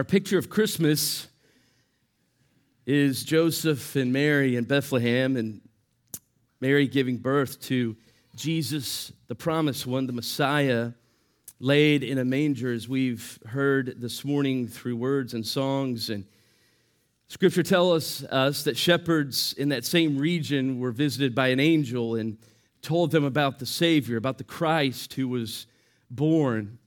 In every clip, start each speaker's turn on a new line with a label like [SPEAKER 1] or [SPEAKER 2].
[SPEAKER 1] Our picture of Christmas is Joseph and Mary in Bethlehem, and Mary giving birth to Jesus, the promised one, the Messiah, laid in a manger, as we've heard this morning through words and songs. And Scripture tells us that shepherds in that same region were visited by an angel and told them about the Savior, about the Christ who was born.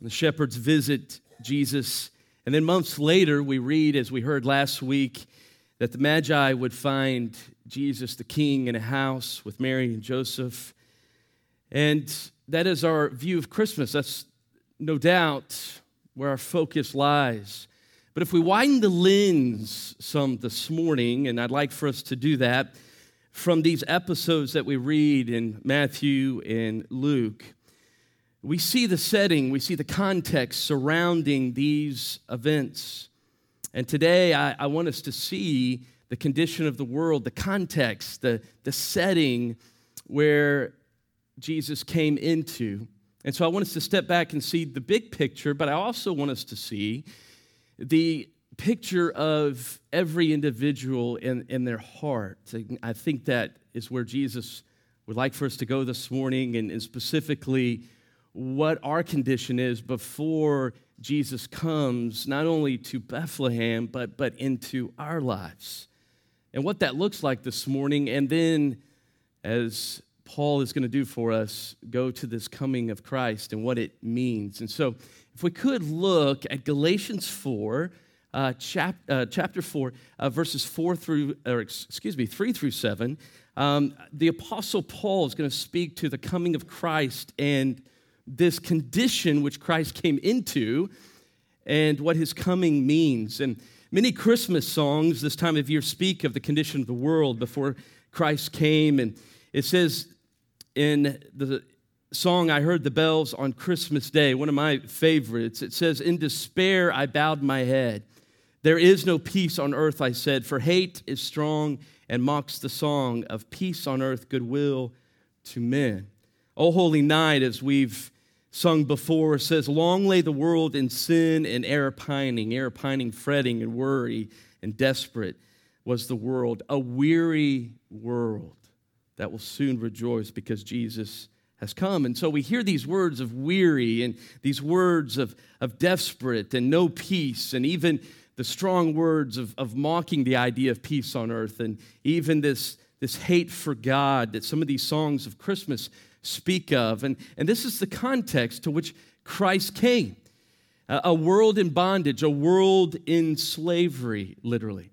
[SPEAKER 1] The shepherds visit Jesus and then months later, we read, as we heard last week, that the Magi would find Jesus the King in a house with Mary and Joseph. And that is our view of Christmas. That's no doubt where our focus lies. But if we widen the lens some this morning, and I'd like for us to do that from these episodes that we read in Matthew and Luke, we see the setting, we see the context surrounding these events. And today I, I, want us to see the condition of the world, the context, the, the setting where Jesus came into. And so I want us to step back and see the big picture, but I also want us to see the picture of every individual in, in their heart. I think that is where Jesus would like for us to go this morning, and, and specifically what our condition is before Jesus comes, not only to Bethlehem, but, but into our lives. And what that looks like this morning, and then as Paul is going to do for us, go to this coming of Christ and what it means. And so, if we could look at Galatians 4, uh, chap, uh, chapter 4, uh, verses 4 through, or excuse me, 3 through 7, um, the Apostle Paul is going to speak to the coming of Christ and this condition which Christ came into and what his coming means. And many Christmas songs this time of year speak of the condition of the world before Christ came. And it says in the song I Heard the Bells on Christmas Day, one of my favorites, it says, In despair I bowed my head. There is no peace on earth, I said, for hate is strong and mocks the song of peace on earth, goodwill to men. O holy night, as we've sung before says, Long lay the world in sin and error pining, error pining, fretting and worry and desperate was the world, a weary world that will soon rejoice because Jesus has come. And so we hear these words of weary and these words of, of desperate and no peace, and even the strong words of, of mocking the idea of peace on earth, and even this, this hate for God that some of these songs of Christmas speak of. And, and this is the context to which Christ came a world in bondage, a world in slavery, literally.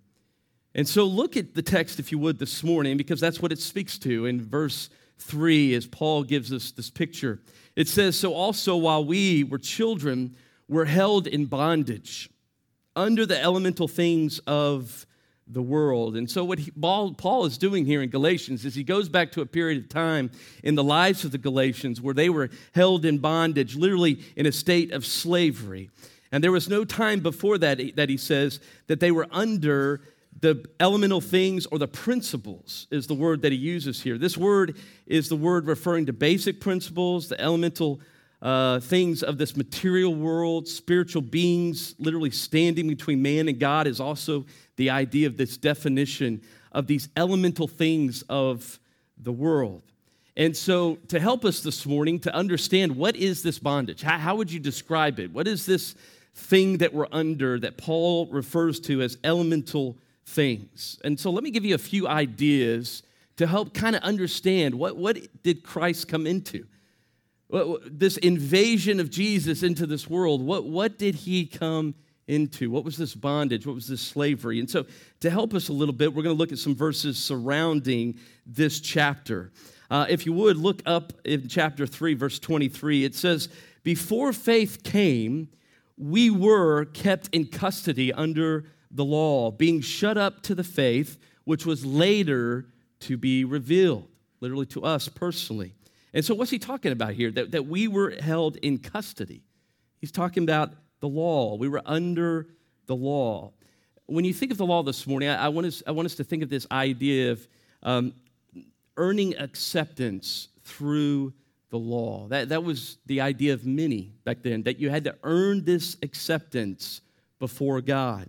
[SPEAKER 1] And so look at the text, if you would, this morning, because that's what it speaks to in verse 3 as Paul gives us this picture. It says, So also while we were children, were held in bondage under the elemental things of the world. And so, what he, Paul is doing here in Galatians is he goes back to a period of time in the lives of the Galatians where they were held in bondage, literally in a state of slavery. And there was no time before that that he says that they were under the elemental things or the principles, is the word that he uses here. This word is the word referring to basic principles, the elemental uh, things of this material world, spiritual beings literally standing between man and God is also the idea of this definition of these elemental things of the world. And so, to help us this morning to understand what is this bondage, how, how would you describe it? What is this thing that we're under that Paul refers to as elemental things? And so, let me give you a few ideas to help kind of understand what, what did Christ come into? This invasion of Jesus into this world, what, what did he come into? What was this bondage? What was this slavery? And so, to help us a little bit, we're going to look at some verses surrounding this chapter. Uh, if you would, look up in chapter 3, verse 23. It says, Before faith came, we were kept in custody under the law, being shut up to the faith which was later to be revealed, literally to us personally. And so, what's he talking about here? That, that we were held in custody. He's talking about the law. We were under the law. When you think of the law this morning, I, I want, us, I want us to think of this idea of um, earning acceptance through the law. That, that was the idea of many back then, that you had to earn this acceptance before God.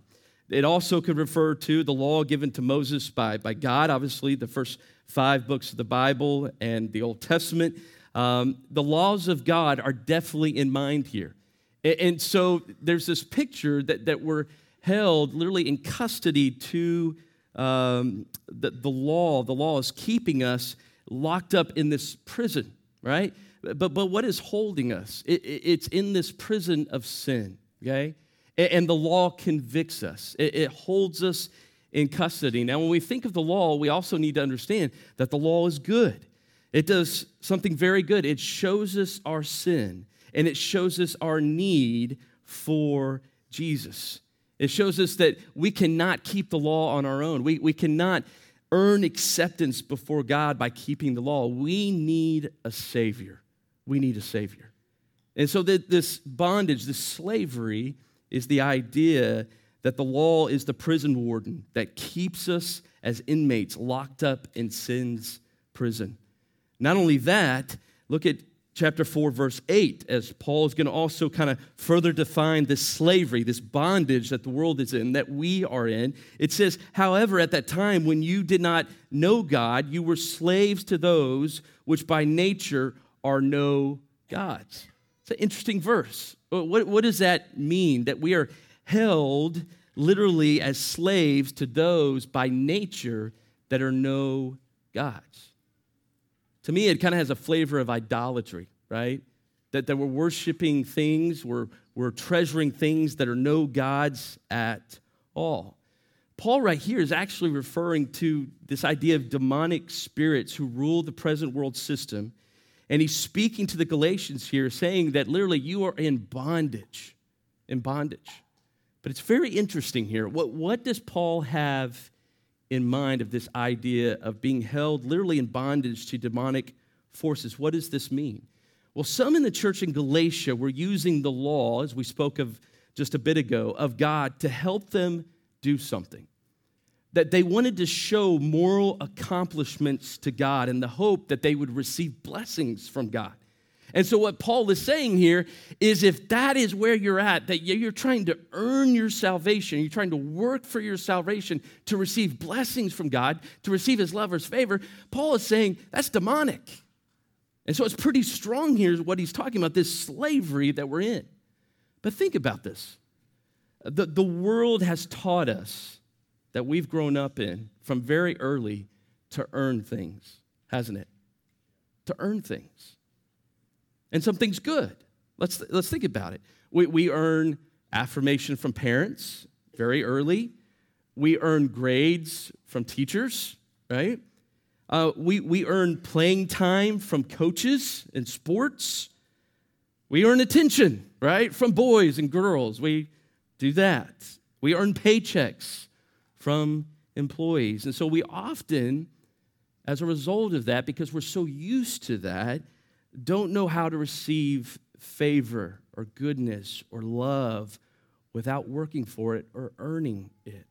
[SPEAKER 1] It also could refer to the law given to Moses by, by God, obviously, the first five books of the Bible and the Old Testament. Um, the laws of God are definitely in mind here. And, and so there's this picture that, that we're held literally in custody to um, the, the law. The law is keeping us locked up in this prison, right? But, but what is holding us? It, it, it's in this prison of sin, okay? And, and the law convicts us, it, it holds us in custody. Now, when we think of the law, we also need to understand that the law is good. It does something very good. It shows us our sin and it shows us our need for Jesus. It shows us that we cannot keep the law on our own. We, we cannot earn acceptance before God by keeping the law. We need a Savior. We need a Savior. And so, that this bondage, this slavery, is the idea that the law is the prison warden that keeps us as inmates locked up in sin's prison. Not only that, look at chapter 4, verse 8, as Paul is going to also kind of further define this slavery, this bondage that the world is in, that we are in. It says, However, at that time when you did not know God, you were slaves to those which by nature are no gods. It's an interesting verse. What, what does that mean? That we are held literally as slaves to those by nature that are no gods to me, it kind of has a flavor of idolatry, right? That, that we're worshiping things, we're, we're treasuring things that are no gods at all. Paul, right here, is actually referring to this idea of demonic spirits who rule the present world system. And he's speaking to the Galatians here, saying that literally you are in bondage, in bondage. But it's very interesting here. What, what does Paul have in mind of this idea of being held literally in bondage to demonic forces. What does this mean? Well, some in the church in Galatia were using the law, as we spoke of just a bit ago, of God to help them do something. That they wanted to show moral accomplishments to God in the hope that they would receive blessings from God. And so, what Paul is saying here is if that is where you're at, that you're trying to earn your salvation, you're trying to work for your salvation to receive blessings from God, to receive his lover's favor, Paul is saying that's demonic. And so, it's pretty strong here what he's talking about this slavery that we're in. But think about this the, the world has taught us that we've grown up in from very early to earn things, hasn't it? To earn things and something's good. Let's, let's think about it. We, we earn affirmation from parents very early, we earn grades from teachers, right? Uh, we, we earn playing time from coaches in sports. We earn attention, right, from boys and girls. We do that. We earn paychecks from employees. And so we often, as a result of that, because we're so used to that, don't know how to receive favor or goodness or love without working for it or earning it.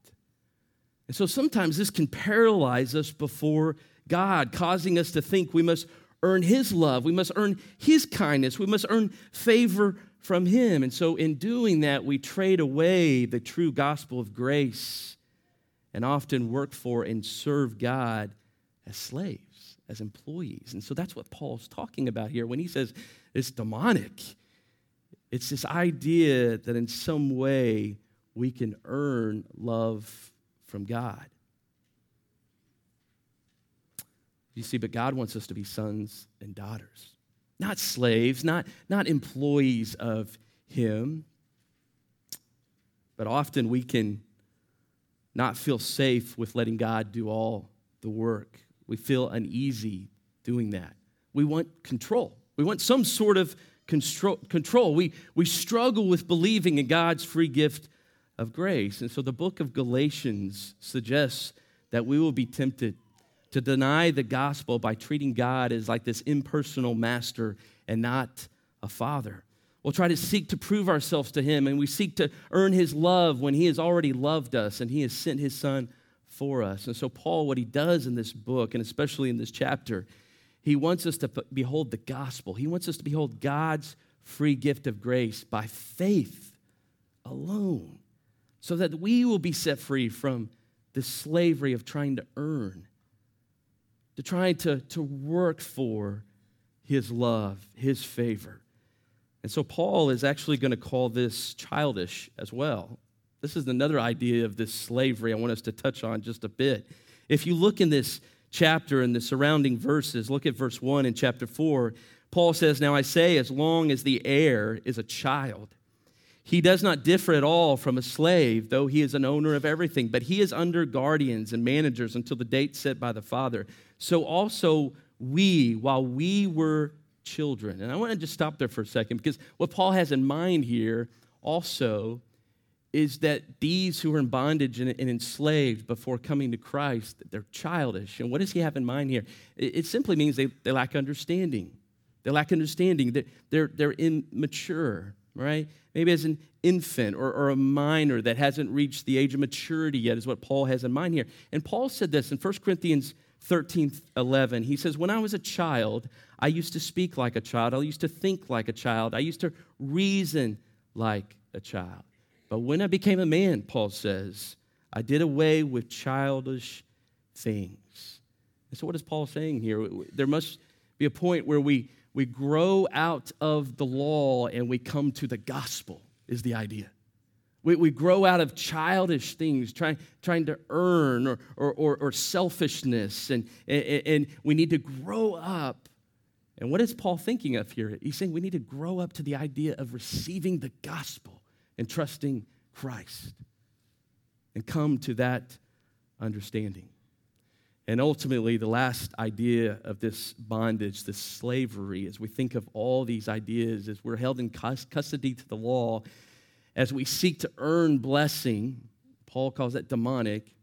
[SPEAKER 1] And so sometimes this can paralyze us before God, causing us to think we must earn His love, we must earn His kindness, we must earn favor from Him. And so in doing that, we trade away the true gospel of grace and often work for and serve God as slaves as employees. And so that's what Paul's talking about here when he says it's demonic. It's this idea that in some way we can earn love from God. You see, but God wants us to be sons and daughters, not slaves, not, not employees of Him. But often we can not feel safe with letting God do all the work. We feel uneasy doing that. We want control. We want some sort of control. We, we struggle with believing in God's free gift of grace. And so the book of Galatians suggests that we will be tempted to deny the gospel by treating God as like this impersonal master and not a father. We'll try to seek to prove ourselves to him, and we seek to earn his love when he has already loved us and he has sent his son for us. And so, Paul, what he does in this book, and especially in this chapter, he wants us to behold the gospel. He wants us to behold God's free gift of grace by faith alone. so that we will be set free from the slavery of trying to earn, to trying to, to work for his love, his favor. And so Paul is actually going to call this childish as well. This is another idea of this slavery I want us to touch on just a bit. If you look in this chapter and the surrounding verses, look at verse 1 in chapter 4. Paul says, Now I say, as long as the heir is a child, he does not differ at all from a slave, though he is an owner of everything, but he is under guardians and managers until the date set by the Father. So also we, while we were children. And I want to just stop there for a second because what Paul has in mind here also is that these who are in bondage and, and, enslaved before coming to Christ, they're childish. And what does he have in mind here? It, it simply means they, they lack understanding. They lack understanding. They're, they're, they're immature, right? Maybe as an infant or, or a minor that hasn't reached the age of maturity yet, is what Paul has in mind here. And Paul said this in 1 Corinthians 13 11. He says, When I was a child, I used to speak like a child. I used to think like a child. I used to reason like a child. But when I became a man, Paul says, I did away with childish things. And so, what is Paul saying here? There must be a point where we, we grow out of the law and we come to the gospel, is the idea. We, we grow out of childish things, trying, trying to earn or, or, or, or selfishness, and, and, and we need to grow up. And what is Paul thinking of here? He's saying we need to grow up to the idea of receiving the gospel and trusting Christ and come to that understanding. And ultimately, the last idea of this bondage, this slavery, as we think of all these ideas, as we're held in custody to the law, as we seek to earn blessing, Paul calls that demonic,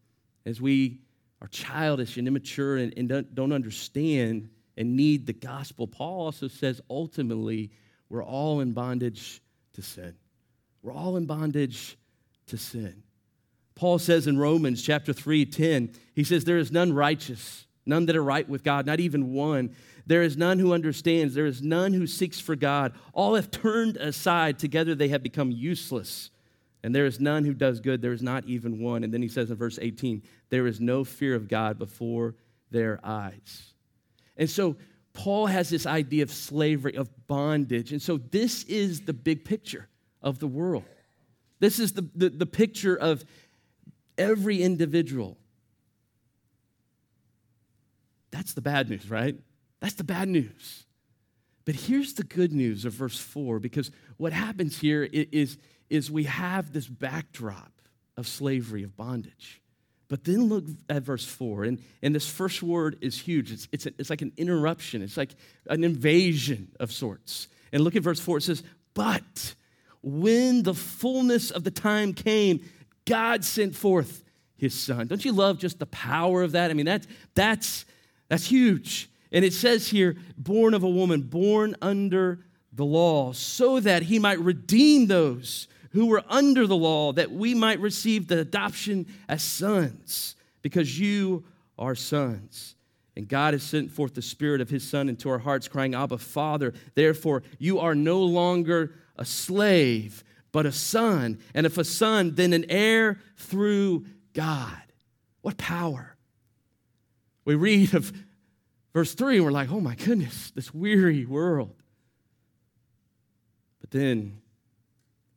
[SPEAKER 1] as we are childish and immature and, and don't, don't understand and need the gospel, Paul also says ultimately we're all in bondage to sin. We're all in bondage to sin. Paul says in Romans chapter 3, 10, he says, There is none righteous, none that are right with God, not even one. There is none who understands. There is none who seeks for God. All have turned aside. Together they have become useless. And there is none who does good. There is not even one. And then he says in verse 18, There is no fear of God before their eyes. And so Paul has this idea of slavery, of bondage. And so this is the big picture of the world. This is the, the, the picture of every individual. That's the bad news, right? That's the bad news. But here's the good news of verse 4 because what happens here is, is we have this backdrop of slavery, of bondage. But then look at verse 4, and, and this first word is huge. It's, it's, a, it's like an interruption, it's like an invasion of sorts. And look at verse 4, it says, But when the fullness of the time came, God sent forth his son. Don't you love just the power of that? I mean, that's, that's, that's huge. And it says here, born of a woman, born under the law, so that he might redeem those who were under the law, that we might receive the adoption as sons, because you are sons. And God has sent forth the Spirit of His Son into our hearts, crying, Abba, Father. Therefore, you are no longer a slave, but a son. And if a son, then an heir through God. What power! We read of verse 3 and we're like, oh my goodness, this weary world. But then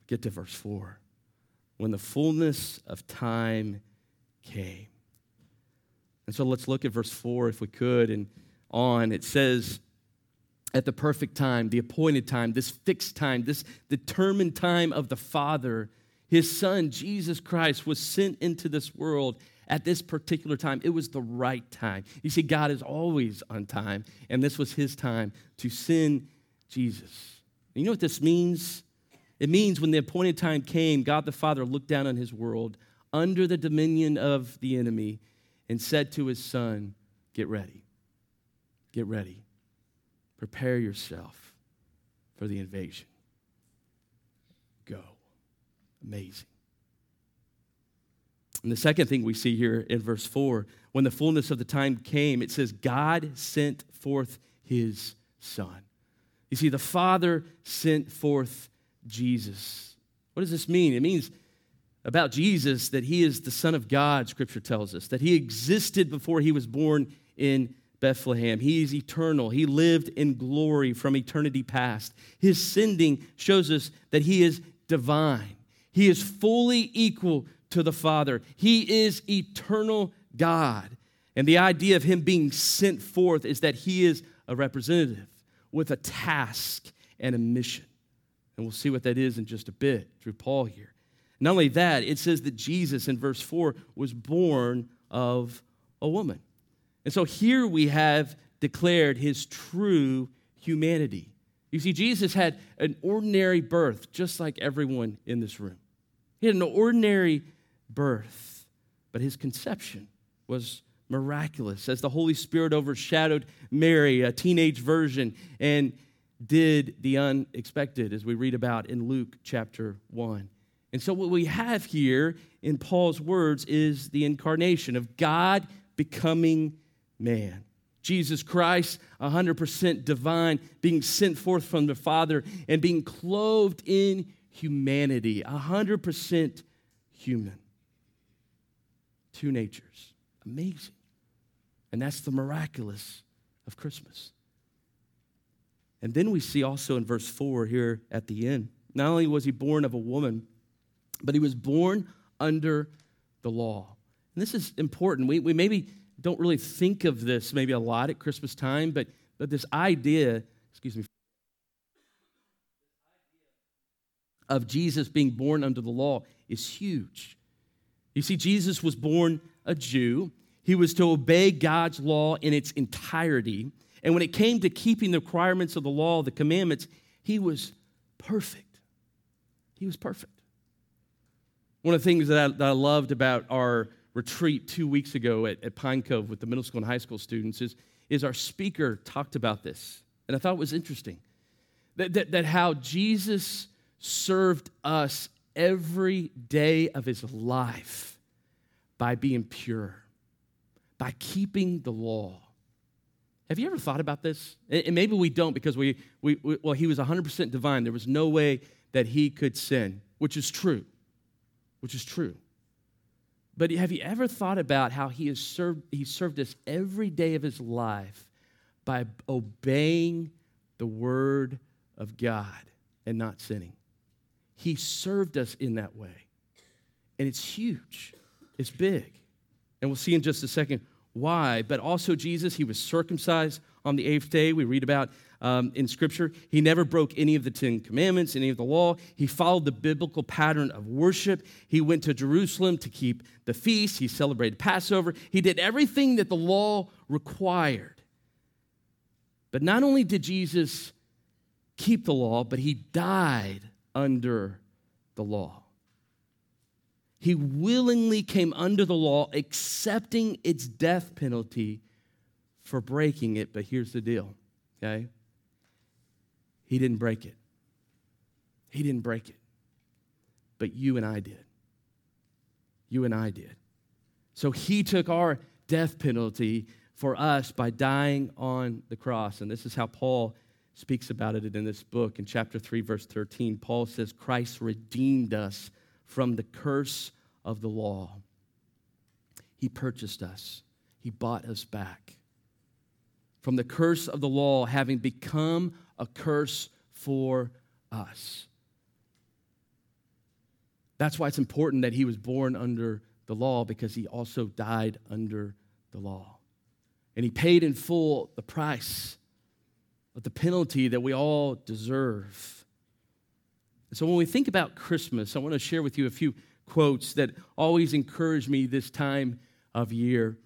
[SPEAKER 1] get to verse 4. When the fullness of time came. And so let's look at verse 4 if we could and on. It says, at the perfect time, the appointed time, this fixed time, this determined time of the Father, his Son, Jesus Christ, was sent into this world at this particular time. It was the right time. You see, God is always on time, and this was his time to send Jesus. You know what this means? It means when the appointed time came, God the Father looked down on his world under the dominion of the enemy and said to his Son, Get ready. Get ready. Prepare yourself for the invasion. Go. Amazing. And the second thing we see here in verse 4 when the fullness of the time came, it says, God sent forth his Son. You see, the Father sent forth Jesus. What does this mean? It means about Jesus that he is the Son of God, Scripture tells us, that he existed before he was born in Bethlehem. He is eternal. He lived in glory from eternity past. His sending shows us that he is divine. He is fully equal to the Father. He is eternal God. And the idea of him being sent forth is that he is a representative with a task and a mission. And we'll see what that is in just a bit through Paul here. Not only that, it says that Jesus in verse 4 was born of a woman. And so here we have declared his true humanity. You see, Jesus had an ordinary birth, just like everyone in this room. He had an ordinary birth, but his conception was miraculous as the Holy Spirit overshadowed Mary, a teenage version, and did the unexpected, as we read about in Luke chapter 1. And so, what we have here in Paul's words is the incarnation of God becoming man. Jesus Christ, 100% divine, being sent forth from the Father and being clothed in humanity, 100% human. Two natures. Amazing. And that's the miraculous of Christmas. And then we see also in verse 4 here at the end, not only was he born of a woman, but he was born under the law. And this is important. We, we maybe don't really think of this maybe a lot at Christmas time, but, but this idea, excuse me, of Jesus being born under the law is huge. You see, Jesus was born a Jew. He was to obey God's law in its entirety. And when it came to keeping the requirements of the law, the commandments, he was perfect. He was perfect. One of the things that I, that I loved about our retreat two weeks ago at, at Pine Cove with the middle school and high school students is, is our speaker talked about this. And I thought it was interesting that, that, that how Jesus served us every day of his life by being pure, by keeping the law. Have you ever thought about this? And maybe we don't because we, we, we well, he was 100% divine. There was no way that he could sin, which is true which is true. But have you ever thought about how he has served, he served us every day of his life by obeying the word of God and not sinning? He served us in that way. And it's huge, it's big. And we'll see in just a second why. But also, Jesus, he was circumcised on the eighth day. We read about um, in Scripture. He never broke any of the Ten Commandments, any of the law. He followed the biblical pattern of worship. He went to Jerusalem to keep the feast. He celebrated Passover. He did everything that the law required. But not only did Jesus keep the law, but he died under the law. He willingly came under the law, accepting its death penalty for breaking it. But here's the deal, okay? He didn't break it. He didn't break it. But you and I did. You and I did. So he took our death penalty for us by dying on the cross. And this is how Paul speaks about it in this book. In chapter 3, verse 13, Paul says, Christ redeemed us from the curse of the law. He purchased us, He bought us back from the curse of the law, having become a curse for us. That's why it's important that he was born under the law because he also died under the law. And he paid in full the price of the penalty that we all deserve. so when we think about Christmas, I want to share with you a few quotes that always encourage me this time of year.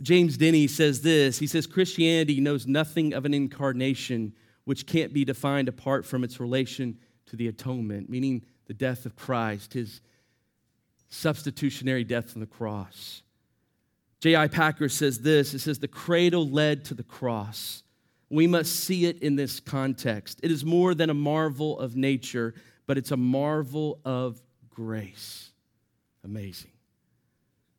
[SPEAKER 1] James Denney says this He says, Christianity knows nothing of an incarnation which can't be defined apart from its relation to the atonement, meaning the death of Christ, his substitutionary death on the cross. J.I. Packer says this it says, The cradle led to the cross. We must see it in this context. It is more than a marvel of nature, but it's a marvel of grace. Amazing.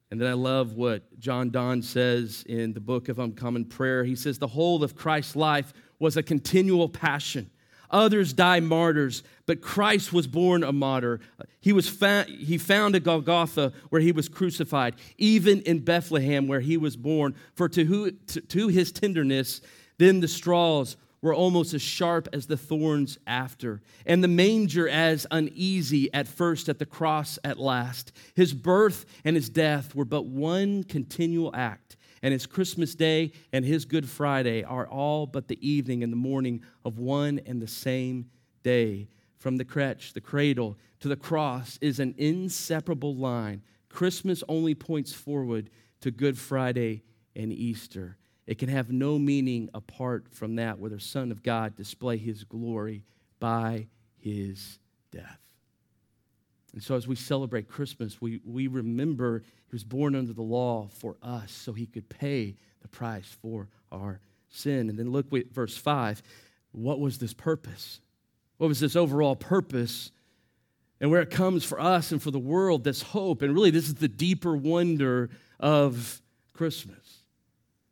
[SPEAKER 1] And then I love what John Donne says in the book of Uncommon Prayer. He says, The whole of Christ's life was a continual passion, Others die martyrs, but Christ was born a martyr. He, was fa- he found a Golgotha where he was crucified, even in Bethlehem where he was born. For to, who, to, to his tenderness, then the straws were almost as sharp as the thorns after, and the manger as uneasy at first, at the cross at last. His birth and his death were but one continual act, and his Christmas Day and his Good Friday are all but the evening and the morning of one and the same day. From the crutch, the cradle, to the cross is an inseparable line. Christmas only points forward to Good Friday and Easter. It can have no meaning apart from that, where the Son of God display his glory by his death. And so, as we celebrate Christmas, we, we remember he was born under the law for us so he could pay the price for our sin. And then look at verse 5. What was this purpose? What was this overall purpose? And where it comes for us and for the world, this hope. And really, this is the deeper wonder of Christmas.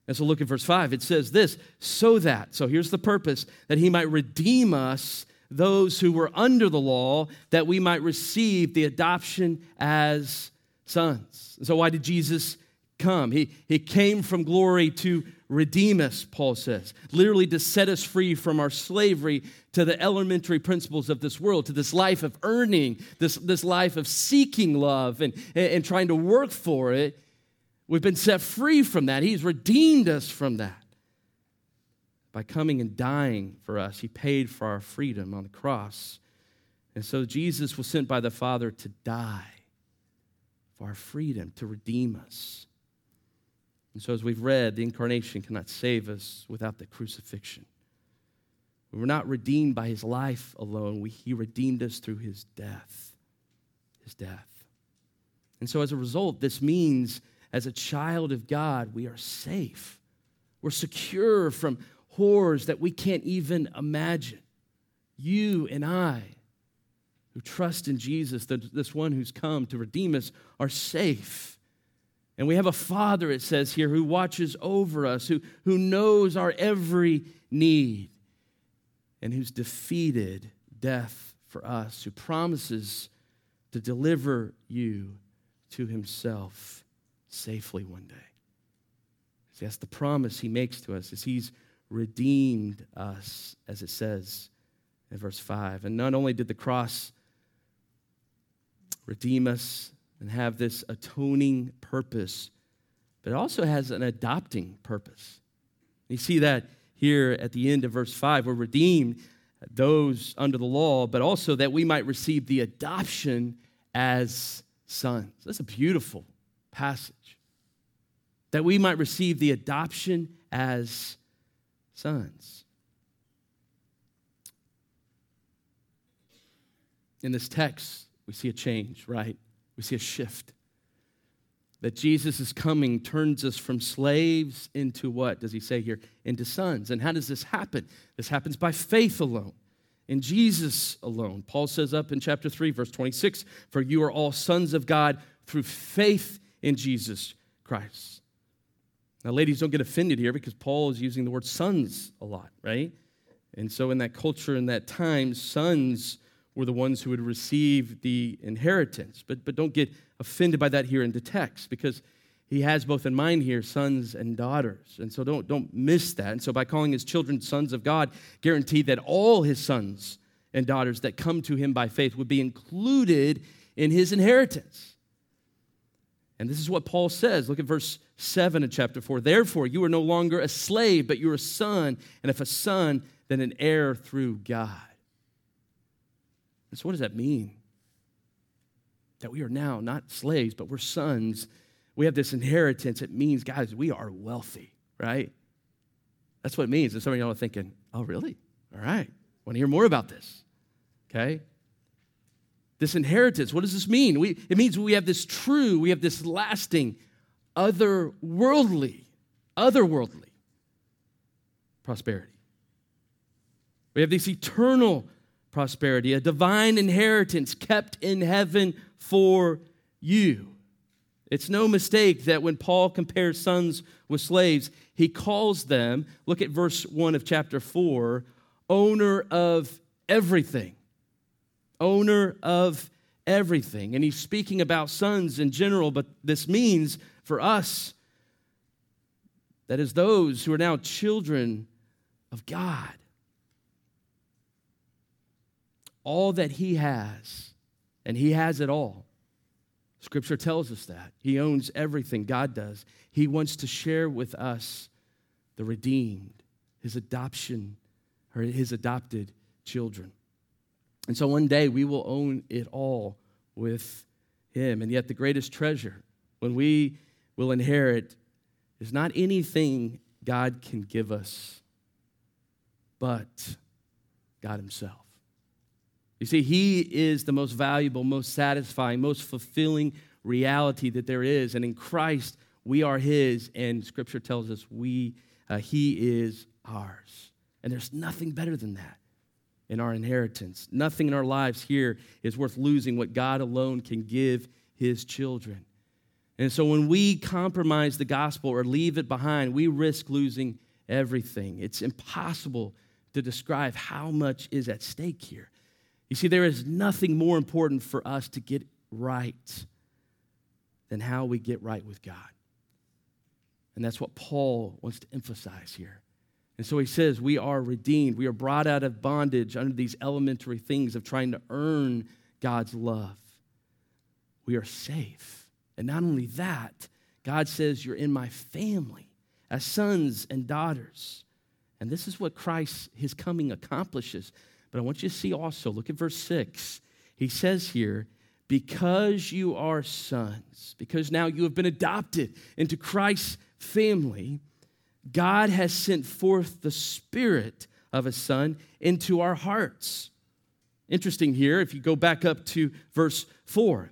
[SPEAKER 1] And so look at verse 5. It says this so that, so here's the purpose, that he might redeem us, those who were under the law, that we might receive the adoption as sons. So why did Jesus come? He, he came from glory to redeem us, Paul says, literally to set us free from our slavery to the elementary principles of this world, to this life of earning, this, this life of seeking love and, and, and trying to work for it We've been set free from that. He's redeemed us from that. By coming and dying for us, He paid for our freedom on the cross. And so Jesus was sent by the Father to die for our freedom, to redeem us. And so, as we've read, the incarnation cannot save us without the crucifixion. We were not redeemed by his life alone, we, he redeemed us through his death. His death. And so, as a result, this means as a child of God, we are safe. We're secure from horrors that we can't even imagine. You and I, who trust in Jesus, this one who's come to redeem us, are safe. And we have a Father, it says here, who watches over us, who, who knows our every need, and who's defeated death for us, who promises to deliver you to himself safely one day. See, that's the promise he makes to us, is he's redeemed us, as it says in verse 5. And not only did the cross redeem us and have this atoning purpose, but it also has an adopting purpose. You see that here at the end of verse 5. We're redeemed, those under the law, but also that we might receive the adoption as sons. That's a beautiful passage that we might receive the adoption as sons. In this text, we see a change, right? We see a shift. That Jesus' is coming turns us from slaves into what does he say here? Into sons. And how does this happen? This happens by faith alone, in Jesus alone. Paul says up in chapter 3, verse 26 For you are all sons of God through faith in Jesus Christ. Now, ladies, don't get offended here because Paul is using the word sons a lot, right? And so, in that culture, in that time, sons were the ones who would receive the inheritance. But, but don't get offended by that here in the text because he has both in mind here sons and daughters. And so don't, don't miss that. And so by calling his children sons of God, guarantee that all his sons and daughters that come to him by faith would be included in his inheritance. And this is what Paul says. Look at verse 7 of chapter 4. Therefore, you are no longer a slave, but you're a son. And if a son, then an heir through God. And so, what does that mean? That we are now not slaves, but we're sons. We have this inheritance. It means, guys, we are wealthy, right? That's what it means. And some of y'all are thinking, oh, really? All right. Want to hear more about this? Okay. This inheritance, what does this mean? We, it means we have this true, we have this lasting, otherworldly, otherworldly prosperity. We have this eternal prosperity, a divine inheritance kept in heaven for you. It's no mistake that when Paul compares sons with slaves, he calls them, look at verse 1 of chapter 4, owner of everything, owner of everything. And he's speaking about sons in general, but this means for us that is those who are now children of God. All that he has, and he has it all. Scripture tells us that. He owns everything, God does. He wants to share with us the redeemed, his adoption, or his adopted children. And so one day we will own it all with him. And yet, the greatest treasure, when we will inherit, is not anything God can give us, but God Himself. You see, He is the most valuable, most satisfying, most fulfilling reality that there is. And in Christ, we are His, and Scripture tells us we, uh, He is ours. And there's nothing better than that in our inheritance. Nothing in our lives here is worth losing what God alone can give His children. And so when we compromise the gospel or leave it behind, we risk losing everything. It's impossible to describe how much is at stake here. You see, there is nothing more important for us to get right than how we get right with God. And that's what Paul wants to emphasize here. And so he says, We are redeemed. We are brought out of bondage under these elementary things of trying to earn God's love. We are safe. And not only that, God says, You're in my family as sons and daughters. And this is what Christ, his coming, accomplishes. But I want you to see also, look at verse 6. He says here, because you are sons, because now you have been adopted into Christ's family, God has sent forth the Spirit of His Son into our hearts. Interesting here, if you go back up to verse 4,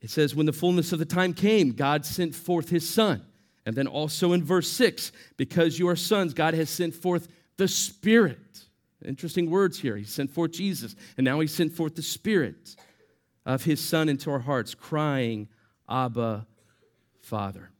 [SPEAKER 1] it says, When the fullness of the time came, God sent forth his son. And then also in verse 6, because you are sons, God has sent forth the Spirit. Interesting words here. He sent forth Jesus, and now he sent forth the Spirit of his Son into our hearts, crying, Abba, Father.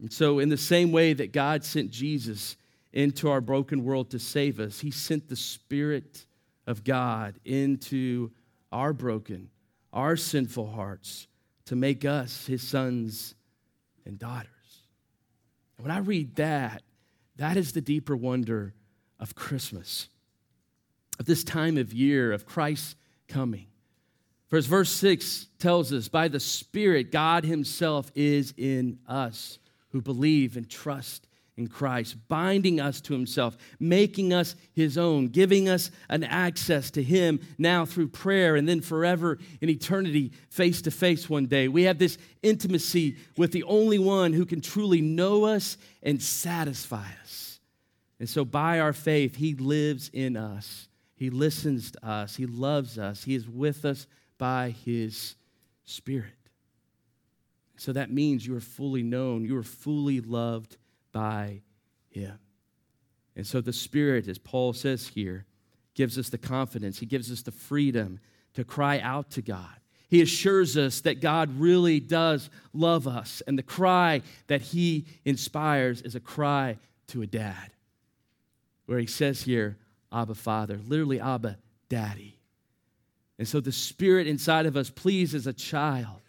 [SPEAKER 1] And so, in the same way that God sent Jesus into our broken world to save us, he sent the Spirit of God into our broken our sinful hearts to make us his sons and daughters. when I read that, that is the deeper wonder of Christmas, of this time of year, of Christ's coming. For as verse 6 tells us, by the Spirit, God Himself is in us who believe and trust in Christ, binding us to himself, making us his own, giving us an access to him now through prayer and then forever in eternity, face to face one day. We have this intimacy with the only one who can truly know us and satisfy us. And so, by our faith, he lives in us, he listens to us, he loves us, he is with us by his Spirit. So that means you are fully known, you are fully loved by him. And so the Spirit, as Paul says here, gives us the confidence, he gives us the freedom to cry out to God. He assures us that God really does love us. And the cry that he inspires is a cry to a dad, where he says here, Abba, Father, literally, Abba, Daddy. And so the Spirit inside of us pleads as a child,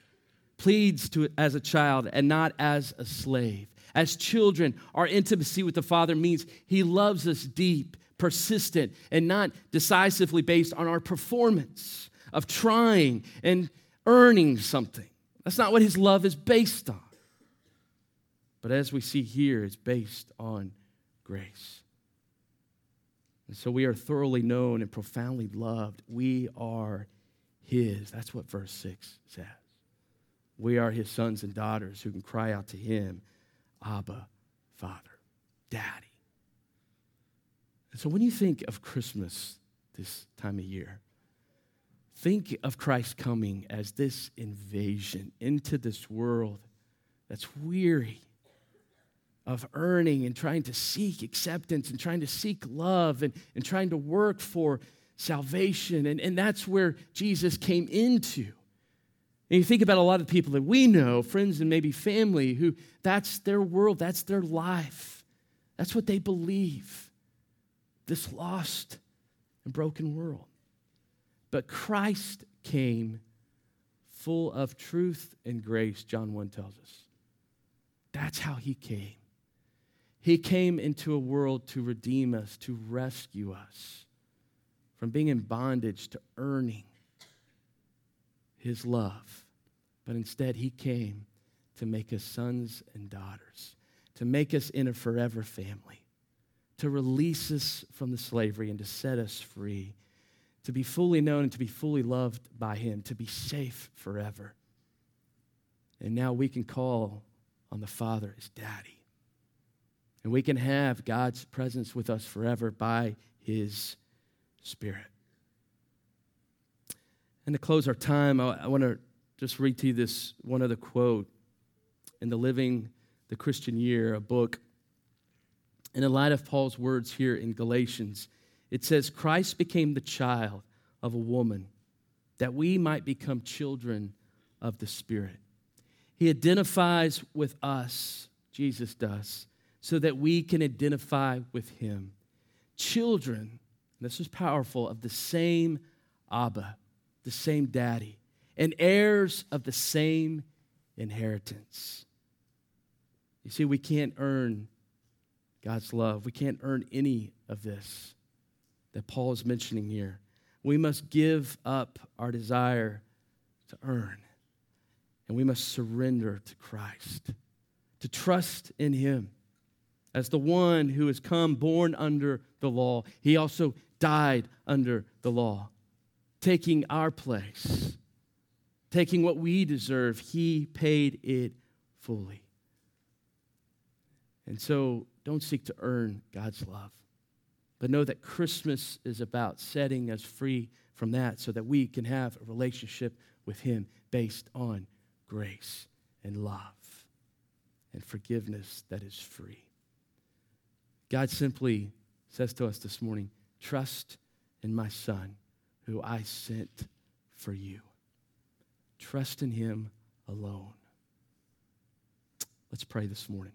[SPEAKER 1] pleads to, as a child and not as a slave. As children, our intimacy with the Father means He loves us deep, persistent, and not decisively based on our performance of trying and earning something. That's not what His love is based on. But as we see here, it's based on grace. And so we are thoroughly known and profoundly loved. We are His. That's what verse 6 says. We are His sons and daughters who can cry out to Him Abba, Father, Daddy. And so when you think of Christmas this time of year, think of Christ coming as this invasion into this world that's weary of earning and trying to seek acceptance and trying to seek love and, and trying to work for salvation. And, and that's where Jesus came into. And you think about a lot of people that we know, friends and maybe family, who that's their world, that's their life, that's what they believe. This lost and broken world. But Christ came full of truth and grace, John 1 tells us. That's how he came. He came into a world to redeem us, to rescue us from being in bondage to earning his love. But instead, he came to make us sons and daughters, to make us in a forever family, to release us from the slavery and to set us free, to be fully known and to be fully loved by him, to be safe forever. And now we can call on the Father as daddy. And we can have God's presence with us forever by his Spirit. And to close our time, I, I want to just read to you this one other quote in the Living the Christian Year, a book. And in light of Paul's words here in Galatians, it says, Christ became the child of a woman that we might become children of the Spirit. He identifies with us, Jesus does, so that we can identify with him. Children, this is powerful, of the same Abba, the same daddy, and heirs of the same inheritance. You see, we can't earn God's love. We can't earn any of this that Paul is mentioning here. We must give up our desire to earn, and we must surrender to Christ, to trust in Him as the one who has come born under the law. He also died under the law, taking our place, taking what we deserve. He paid it fully. And so don't seek to earn God's love, but know that Christmas is about setting us free from that so that we can have a relationship with Him based on grace and love and forgiveness that is free. God simply says to us this morning trust in my Son who I sent for you. Trust in Him alone. Let's pray this morning.